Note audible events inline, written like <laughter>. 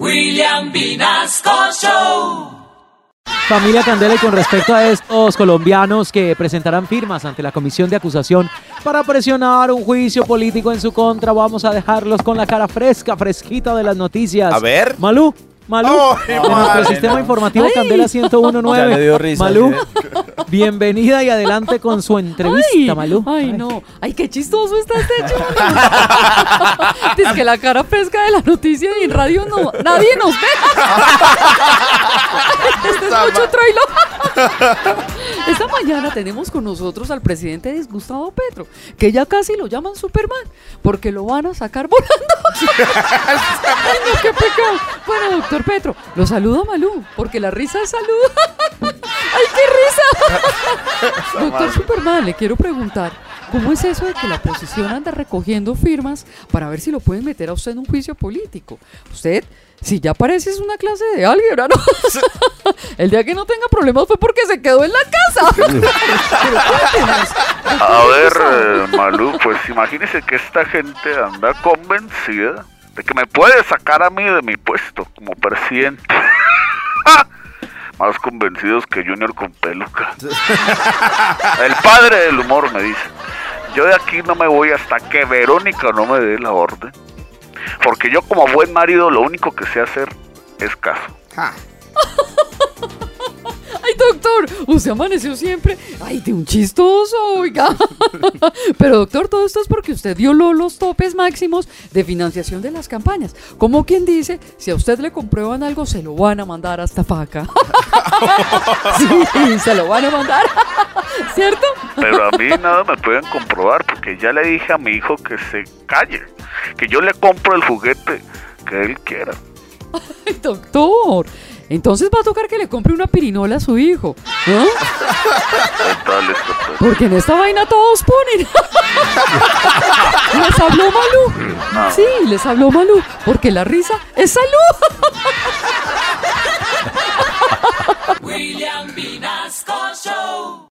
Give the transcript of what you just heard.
William Vinasco Show. Familia Candela y con respecto a estos colombianos que presentarán firmas ante la comisión de acusación para presionar un juicio político en su contra, vamos a dejarlos con la cara fresca, fresquita de las noticias. A ver. Malú, Malú, Oh, nuestro sistema informativo Ay. Candela 1019. Ya le dio risa, Malú, ¿sí? bienvenida y adelante con su entrevista, Ay, Malú. ay, no. Ay, qué chistoso está este hecho. <laughs> es que la cara fresca de la noticia y en radio no, nadie nos ve. <laughs> este es mucho troilo. <laughs> Esta mañana tenemos con nosotros al presidente disgustado Petro, que ya casi lo llaman Superman, porque lo van a sacar volando. Ay, no, qué pecado. Bueno, doctor Petro, lo saluda Malú, porque la risa es salud. <laughs> ¡Ay, qué risa! <laughs> Doctor Superman, le quiero preguntar, ¿cómo es eso de que la oposición anda recogiendo firmas para ver si lo pueden meter a usted en un juicio político? Usted, si ya parece es una clase de álgebra, ¿no? <laughs> El día que no tenga problemas fue porque se quedó en la casa. A ver, eh, Malú, pues imagínese que esta gente anda convencida de que me puede sacar a mí de mi puesto como presidente. <laughs> Más convencidos que Junior con peluca. <laughs> El padre del humor me dice, yo de aquí no me voy hasta que Verónica no me dé la orden. Porque yo como buen marido lo único que sé hacer es caso. Doctor, usted amaneció siempre. Ay, de un chistoso, oiga. <laughs> Pero, doctor, todo esto es porque usted violó los topes máximos de financiación de las campañas. Como quien dice, si a usted le comprueban algo, se lo van a mandar hasta faca. <laughs> sí, se lo van a mandar. <laughs> ¿Cierto? Pero a mí nada me pueden comprobar porque ya le dije a mi hijo que se calle, que yo le compro el juguete que él quiera. Ay, doctor. Entonces va a tocar que le compre una pirinola a su hijo. ¿no? Porque en esta vaina todos ponen. <laughs> les habló Malú. Sí, les habló Malú. Porque la risa es salud. <laughs> William Vinasco Show.